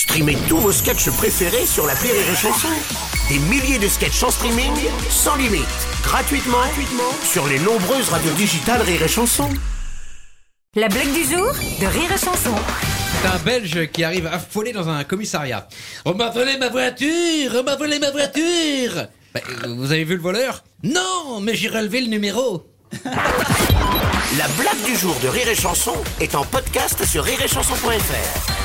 Streamez tous vos sketchs préférés sur la Rire et Chanson. Des milliers de sketchs en streaming, sans limite, gratuitement, gratuitement sur les nombreuses radios digitales Rire et Chanson. La blague du jour de Rire et Chanson. C'est un Belge qui arrive affolé dans un commissariat. On m'a volé ma voiture On m'a volé ma voiture bah, Vous avez vu le voleur? Non, mais j'ai relevé le numéro. La blague du jour de Rire et Chanson est en podcast sur rireetchanson.fr.